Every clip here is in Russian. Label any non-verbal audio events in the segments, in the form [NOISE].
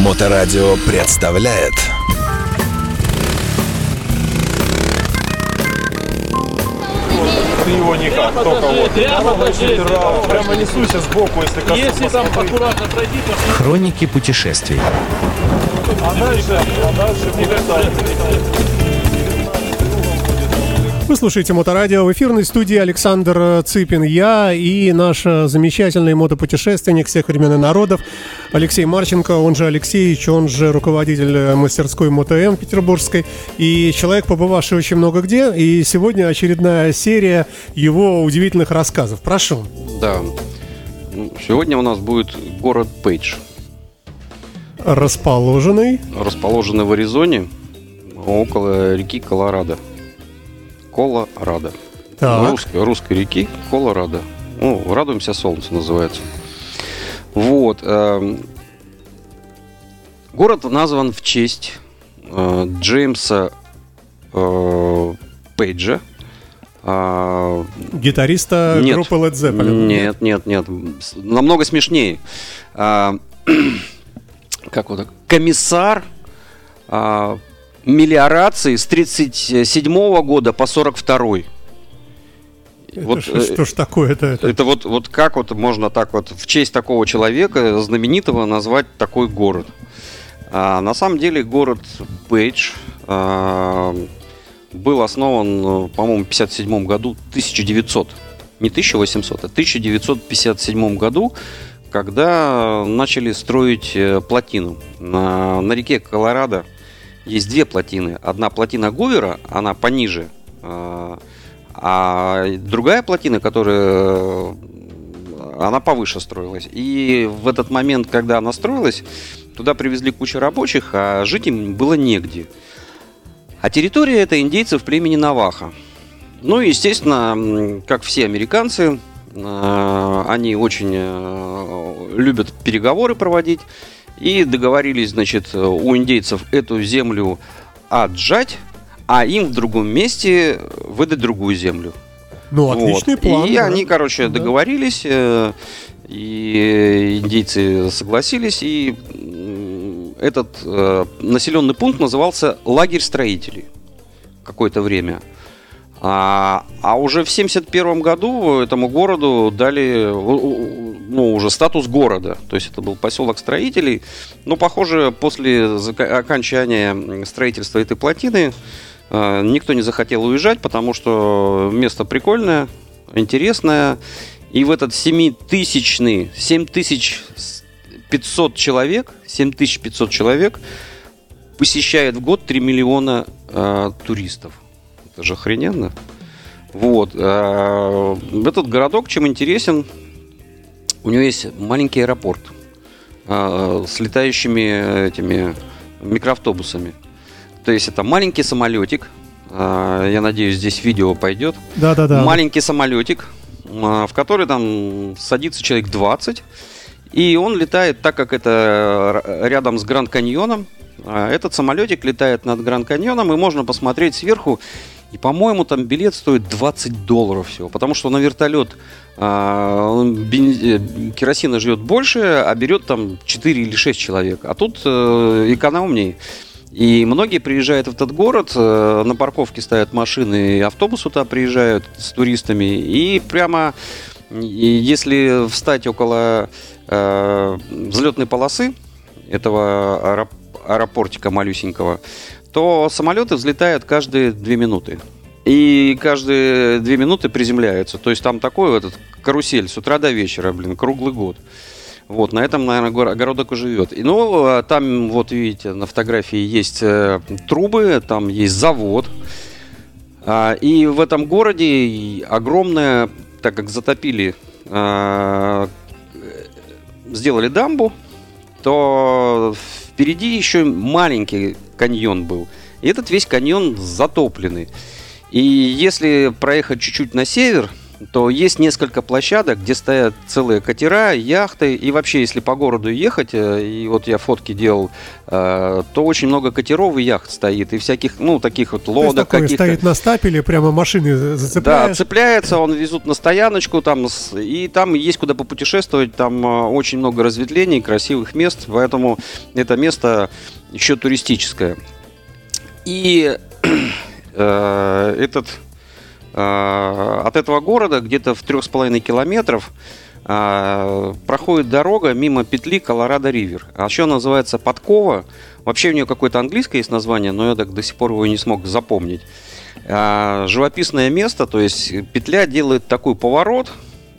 Моторадио представляет Ты его никак, только вот. Прямо Прямо несуйся сбоку, если коснусь. Если там аккуратно пройти, то Хроники путешествий. А дальше, а дальше будет. Вы слушаете Моторадио. В эфирной студии Александр Цыпин, я и наш э, замечательный мотопутешественник всех времен и народов Алексей Марченко, он же Алексеевич, он же руководитель э, мастерской МоtoМ петербургской и человек, побывавший очень много где. И сегодня очередная серия его удивительных рассказов. Прошу. Да. Сегодня у нас будет город Пейдж, Расположенный. расположенный в Аризоне, около реки Колорадо. Колорадо. Так. Русской, русской реки Колорадо. Ну, радуемся солнцу называется. Вот. эм, Город назван в честь э, Джеймса э, Пейджа. А, Гитариста Нет. группы Led Zeppelin. Нет, нет, нет. Намного смешнее. А, [CLEARS THROAT] как вот так? Комиссар а, мелиорации с 37 года по 42 Это Вот, ж- э, что ж такое-то? Это? это вот, вот как вот можно так вот в честь такого человека знаменитого назвать такой город? А, на самом деле город Пейдж а, был основан, по-моему, в 57 году, 1900, не 1800, а 1957 году, когда начали строить э, плотину. На, на реке Колорадо есть две плотины. Одна плотина Гувера, она пониже, а, а другая плотина, которая э, она повыше строилась. И в этот момент, когда она строилась, туда привезли кучу рабочих, а жить им было негде. А территория это индейцев племени Наваха. Ну и, естественно, как все американцы, э, они очень э, любят переговоры проводить. И договорились, значит, у индейцев эту землю отжать, а им в другом месте выдать другую землю. Ну, отличный Вот. план. И да. они, короче, Да. договорились, э, и индейцы согласились, и этот э, населенный пункт назывался лагерь строителей какое-то время. А, а уже в 71 году этому городу дали ну, уже статус города. То есть это был поселок строителей. Но, похоже, после окончания строительства этой плотины э, никто не захотел уезжать, потому что место прикольное, интересное. И в этот 7000 7500 человек, 7500 человек посещает в год 3 миллиона э, туристов. Это же охрененно. Вот. э, этот городок чем интересен? У него есть маленький аэропорт э, с летающими этими микроавтобусами. То есть это маленький самолетик. э, я надеюсь, здесь видео пойдет. Да-да-да. Маленький самолетик, а, в который там садится человек 20. И он летает, так как это р- рядом с Гранд Каньоном. а, Этот самолетик летает над Гранд Каньоном, и можно посмотреть сверху. И, по-моему, там билет стоит 20 долларов всего. Потому что на вертолет а, он бен- э, керосина живет больше, а берет там 4 или 6 человек. А тут э, экономнее. И многие приезжают в этот город, э, на парковке ставят машины, и автобусы туда приезжают с туристами. И прямо, если встать около э, взлетной полосы этого аэроп- аэропортика малюсенького, то самолеты взлетают каждые две минуты. И каждые две минуты приземляются. То есть там такой вот этот карусель с утра до вечера, блин, круглый год. Вот, на этом, наверное, горо- городок и живет. И, ну, а там, вот видите, на фотографии есть э, трубы, там есть завод. А, и в этом городе и огромная, так как затопили, а, э, сделали дамбу, то впереди еще маленький каньон был. И этот весь каньон затопленный. И если проехать чуть-чуть на север, то есть несколько площадок, где стоят целые катера, яхты. И вообще, если по городу ехать, э, и вот я фотки делал, э, то очень много катеров и яхт стоит. И всяких, ну, таких вот лодок каких-то. стоит на стапеле, прямо машины Да, зацепляешь. цепляется, он везут на стояночку, там, и там есть куда попутешествовать, там э, очень много разветвлений, красивых мест, поэтому это место еще туристическое. И [CLEARS THROAT] этот, от этого города где-то в трех с половиной километров э, проходит дорога мимо петли Колорадо-Ривер. А еще она называется Подкова. Вообще у нее какое-то английское есть название, но я так до сих пор его не смог запомнить. А, живописное место, то есть петля делает такой поворот,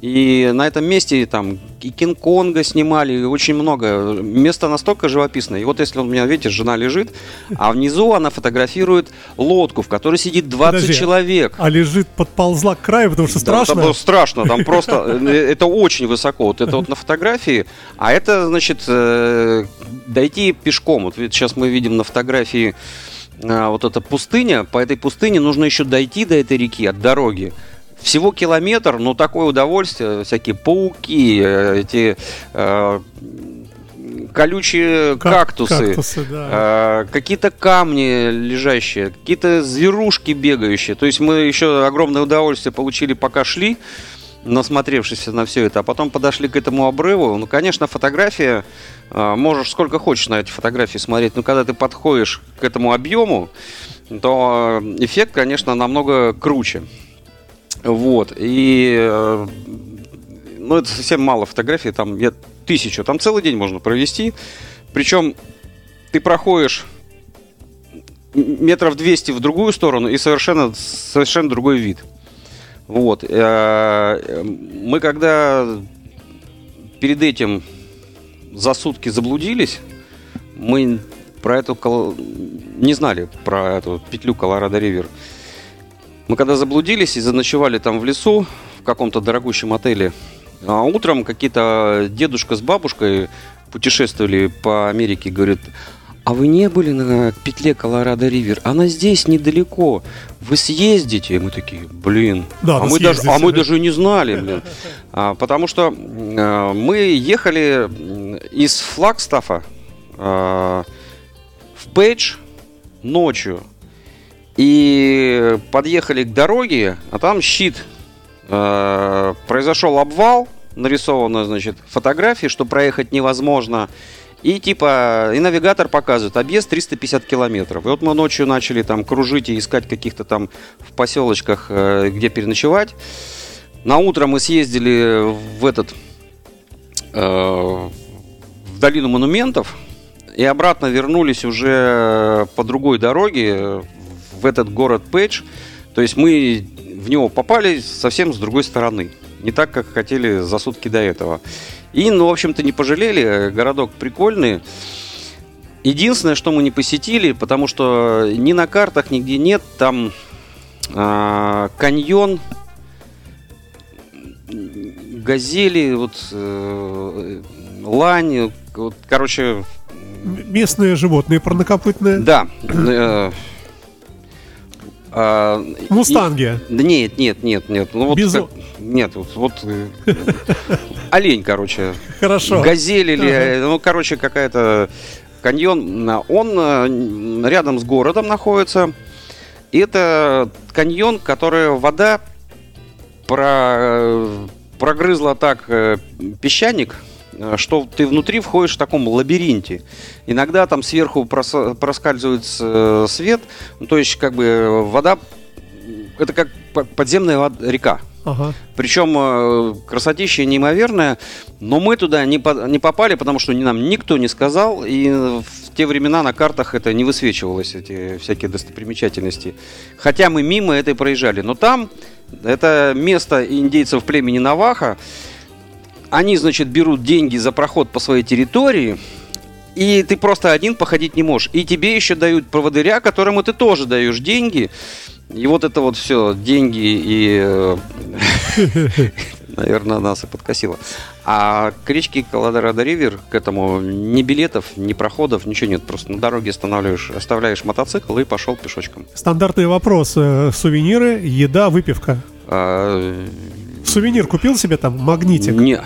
и на этом месте там и Кинг-Конга снимали, и очень много. Место настолько живописное. И вот если у меня, видите, жена лежит, а внизу она фотографирует лодку, в которой сидит 20 Подожди, человек. А лежит, подползла к краю, потому что Да, страшно. это было страшно, там просто, э, это очень высоко. Вот это вот на фотографии, а это, значит, э, дойти пешком. Вот сейчас мы видим на фотографии э, вот эта пустыня, по этой пустыне нужно еще дойти до этой реки от дороги. Всего километр, но такое удовольствие, всякие пауки, эти э, колючие Как- кактусы, кактусы, да. э, какие-то камни лежащие, какие-то зверушки бегающие. То есть мы еще огромное удовольствие получили, пока шли, насмотревшись на все это, а потом подошли к этому обрыву. Ну, конечно, фотография, э, можешь сколько хочешь на эти фотографии смотреть, но когда ты подходишь к этому объему, то э, эффект, конечно, намного круче. Вот. И э, ну, это совсем мало фотографий, там я тысячу, там целый день можно провести. Причем ты проходишь метров 200 в другую сторону и совершенно, совершенно другой вид. Вот. Э, Мы когда перед этим за сутки заблудились, мы про эту не знали про эту петлю Колорадо-Ривер. Мы когда заблудились и заночевали там в лесу, в каком-то дорогущем отеле, а утром какие-то дедушка с бабушкой путешествовали по Америке, говорят, а вы не были на петле Колорадо-Ривер? Она здесь недалеко. Вы съездите? И мы такие, блин. Да, а, мы даже, а мы да. даже не знали, блин. А, потому что э, мы ехали из Флагстафа э, в Пейдж ночью. И подъехали к дороге, а там щит. Э, произошел обвал, нарисовано, значит, фотографии, что проехать невозможно. И типа, и навигатор показывает, объезд 350 километров. И вот мы ночью начали там кружить и искать каких-то там в поселочках, э, где переночевать. На утро мы съездили в этот, э, в долину монументов. И обратно вернулись уже по другой дороге в этот город Пейдж. То есть мы в него попали совсем с другой стороны. Не так, как хотели за сутки до этого. И, ну, в общем-то, не пожалели. э, Городок прикольный. Единственное, что мы не посетили, потому что ни на картах нигде нет, там а, каньон, газели, вот э, лань, вот, короче, Местные животные парнокопытные. да. э, а, и- Мустанги. да нет, нет, нет, нет. Ну, вот Бизон. как- нет, вот, вот э, олень, короче. Хорошо. Газель или, Ага. э, ну, короче, какая-то каньон. Он э, рядом с городом находится. И это каньон, который вода про- прогрызла так песчаник, что ты внутри входишь в таком лабиринте. Иногда там сверху прос- проскальзывает э, свет, ну, то есть как бы э, вода, это как по- подземная река. Ага. Причем э, красотища неимоверная, но мы туда не, по- не попали, потому что нам никто не сказал, и в те времена на картах это не высвечивалось, эти всякие достопримечательности. Хотя мы мимо этой проезжали. Но там, это место индейцев племени Наваха, они, значит, берут деньги за проход по своей территории, и ты просто один походить не можешь. И тебе еще дают проводыря, которому ты тоже даешь деньги. И вот это вот все, деньги и... э, [LAUGHS] Наверное, нас и подкосило. А к речке Колорадо-Ривер, к этому ни билетов, ни проходов, ничего нет. Просто на дороге останавливаешь, оставляешь мотоцикл и пошел пешочком. Стандартный вопрос. э, Сувениры, еда, выпивка. Сувенир купил себе там? Магнитик? Не.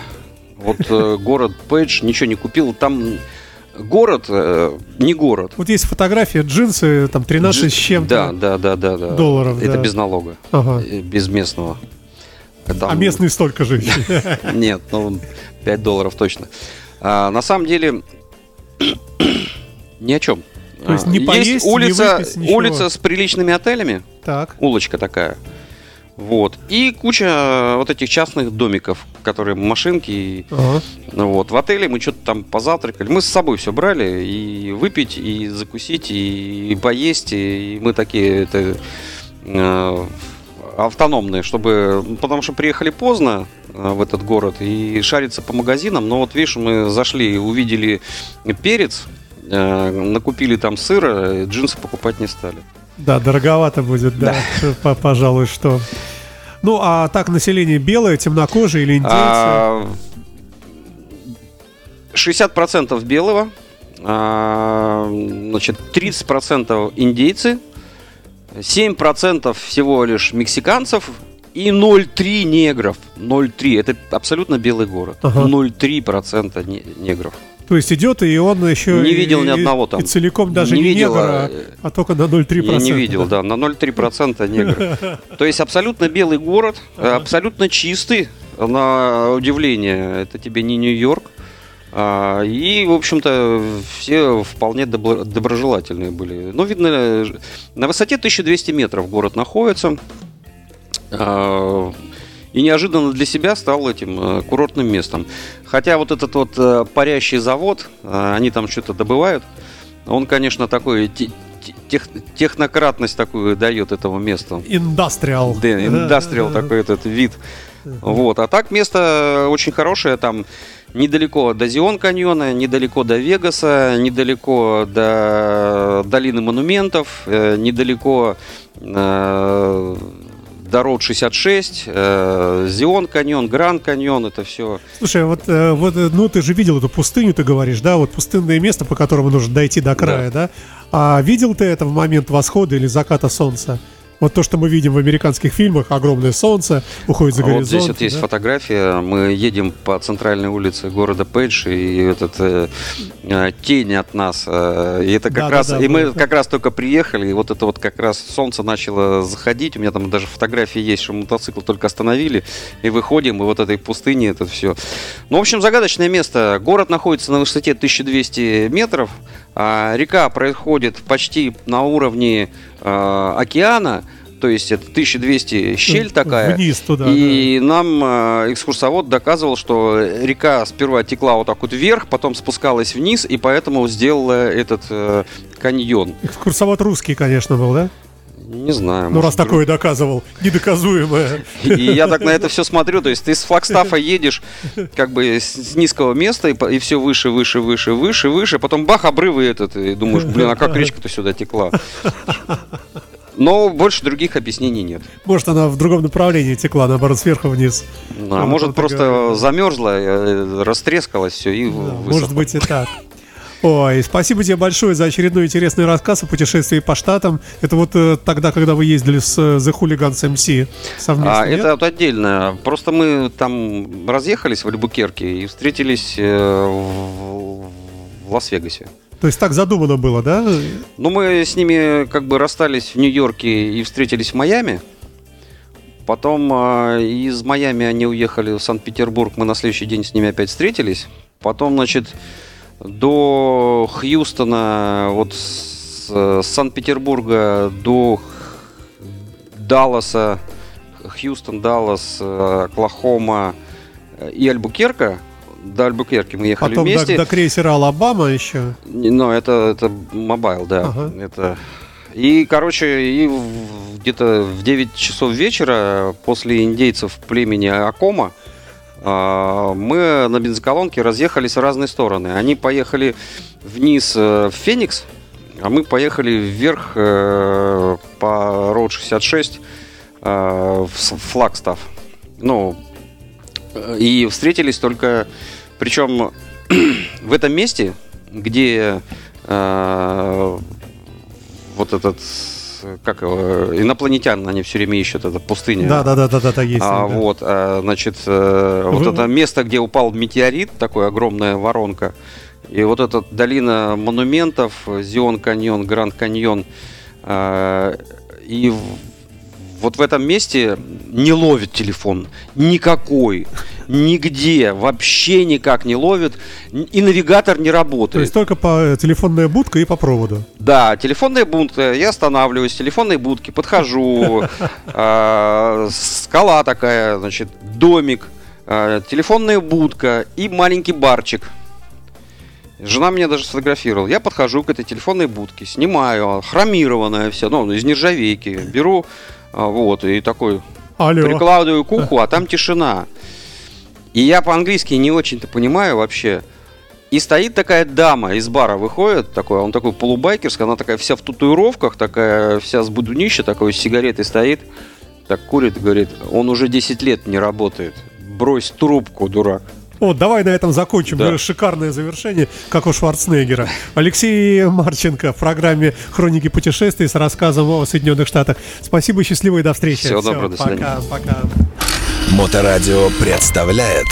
Вот э, город Пейдж ничего не купил. Там город, э, не город. Вот есть фотография, джинсы, там 13 с чем-то. Да, да, да, да, да. долларов, Это да. без налога. Ага. э, Без местного. Там- А местные столько же. [LAUGHS] Нет, ну 5 долларов точно. А, на самом деле [COUGHS] ни о чем. То есть не А, поесть, не улица, выпить, ничего. улица с приличными отелями, Так. улочка такая. Вот. И куча вот этих частных домиков, которые машинки. и- Ага. вот. В отеле мы что-то там позавтракали. Мы с собой все брали. И выпить, и закусить, и поесть. И мы такие это, э, автономные, чтобы... Потому что приехали поздно э, в этот город и шариться по магазинам. Но вот видишь, мы зашли, увидели перец, э, накупили там сыра, джинсы покупать не стали. Да, дороговато будет, да, по- пожалуй, что. Ну, а так население белое, темнокожие или индейцы? А, 60% белого, а, значит, 30% индейцы, 7% всего лишь мексиканцев и 0,3 негров. 0,3. Это абсолютно белый город. Ага. 0,3% не- негров. То есть идет, и он еще... Не и- видел ни и- одного там. И целиком даже Не не, видел, негр, а, а, а только на 0,3%. Я не видел, да, на 0,3% негры. [LAUGHS] То есть абсолютно белый город, э, абсолютно чистый, на удивление. Это тебе не Нью-Йорк. А, И, в общем-то, все вполне добро- доброжелательные были. Ну, видно, э, на высоте 1200 метров город находится. И неожиданно для себя стал этим э, курортным местом. Хотя вот этот вот э, парящий завод, э, они там что-то добывают, он, конечно, такой те- те- тех- технократность такую дает этому месту. Индастриал. Да, индастриал такой этот вид. Вот. А так место очень хорошее. Там недалеко до Зион каньона, недалеко до Вегаса, недалеко до долины монументов, недалеко до Роуд 66, э, Зион каньон, Гранд каньон, это все. Слушай, вот, э, вот, э, ну ты же видел эту пустыню, ты говоришь, да, вот пустынное место, по которому нужно дойти до края, да? А видел ты это в момент восхода или заката солнца? Вот то, что мы видим в американских фильмах, огромное солнце, уходит за А вот горизонт. здесь вот есть да? фотография. Мы едем по центральной улице города Пейдж, и этот э, тень от нас. э, и это как Да, да, раз. да, и мы было. как раз только приехали, и вот это вот как раз солнце начало заходить. У меня там даже фотографии есть, что мотоцикл только остановили, и выходим, и вот этой пустыни это все. Ну, в общем, загадочное место. Город находится на высоте 1200 метров. А река проходит почти на уровне э, океана. То есть это 1200 щель такая. Вниз туда, И нам э, экскурсовод доказывал, что река сперва текла вот так вот вверх, потом спускалась вниз, и поэтому сделала этот э, каньон. Экскурсовод русский, конечно, был, да? Не знаю. Ну, раз такое доказывал, недоказуемое. И я так на это все смотрю, то есть ты с флагстафа едешь как бы с низкого места, и, все выше, выше, выше, выше, выше, потом бах, обрывы этот, и думаешь, блин, а как [LAUGHS] речка-то сюда текла? Но больше других объяснений нет. Может, она в другом направлении текла, наоборот, сверху вниз. Ну, а может, просто такая- замерзла, э, растрескалась все и Да, высохло. может быть и так. Ой, спасибо тебе большое за очередной интересный рассказ о путешествии по штатам. Это вот э, тогда, когда вы ездили с э, The Hooligans MC совместно, А нет? это вот отдельно. Просто мы там разъехались в Альбукерке и встретились э, в, в Лас-Вегасе. То есть так задумано было, да? Ну, мы с ними как бы расстались в Нью-Йорке и встретились в Майами. Потом э, из Майами они уехали в Санкт-Петербург. Мы на следующий день с ними опять встретились. Потом, значит, до Хьюстона, вот с, с Санкт-Петербурга до Далласа, Хьюстон, Даллас, э, Оклахома э, и Альбукерка. До Альбукерки мы ехали Потом до, вместе. до крейсера Алабама еще. Ну, это, это Мобайл, да. Ага. Это... И, короче, и где-то в 9 часов вечера после индейцев племени Акома мы на бензоколонке разъехались в разные стороны. Они поехали вниз э, в Феникс, а мы поехали вверх э, по Роуд 66 э, в Флагстав. Ну, и встретились только... Причем [CLEARS THROAT] в этом месте, где вот этот как его, инопланетян, они все время ищут, это пустыня. Да, да, да, да, да, да, есть. А, да. вот, а, значит, э, вот Вы- это место, где упал метеорит, такая огромная воронка, и вот эта долина монументов, Зион каньон, Гранд каньон, а, и вот в этом месте не ловит телефон никакой, нигде, вообще никак не ловит, и навигатор не работает. То есть только по э, телефонная будка и по проводу. Да, телефонная будка. Я останавливаюсь телефонной будке, подхожу. [LAUGHS] а, Скала такая, значит, домик, а, телефонная будка и маленький барчик. Жена меня даже сфотографировала. Я подхожу к этой телефонной будке, снимаю, хромированная вся, ну, из нержавейки. Беру, а, вот, и такой Алло. прикладываю к уху, а там тишина. И я по-английски не очень-то понимаю вообще. И стоит такая дама из бара выходит, такой, он такой полубайкерский, она такая вся в татуировках, такая вся с будунища, такой с сигаретой стоит, так курит, говорит, он уже 10 лет не работает. Брось трубку, дурак. Вот, давай на этом закончим. Да. Шикарное завершение, как у Шварценеггера. Алексей Марченко в программе «Хроники путешествий» с рассказом о Соединенных Штатах. Спасибо, счастливо и до встречи. Всего доброго, до свидания. Пока, пока. Моторадио представляет